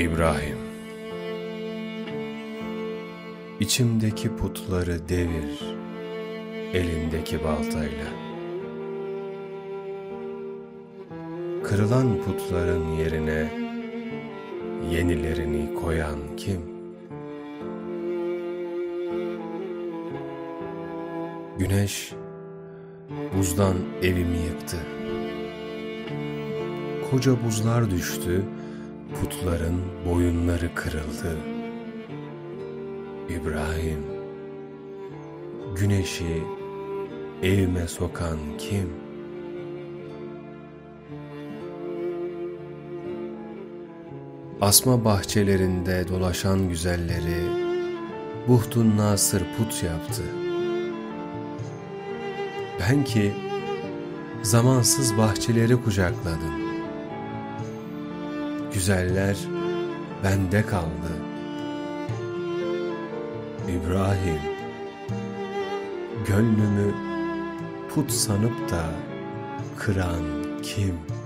İbrahim İçimdeki putları devir elindeki baltayla Kırılan putların yerine yenilerini koyan kim? Güneş buzdan evimi yıktı. Koca buzlar düştü, putların boyunları kırıldı. İbrahim, güneşi evime sokan kim? Asma bahçelerinde dolaşan güzelleri Buhtun Nasır put yaptı. Ben ki zamansız bahçeleri kucakladım. Güzeller bende kaldı. İbrahim, gönlümü put sanıp da kıran kim?''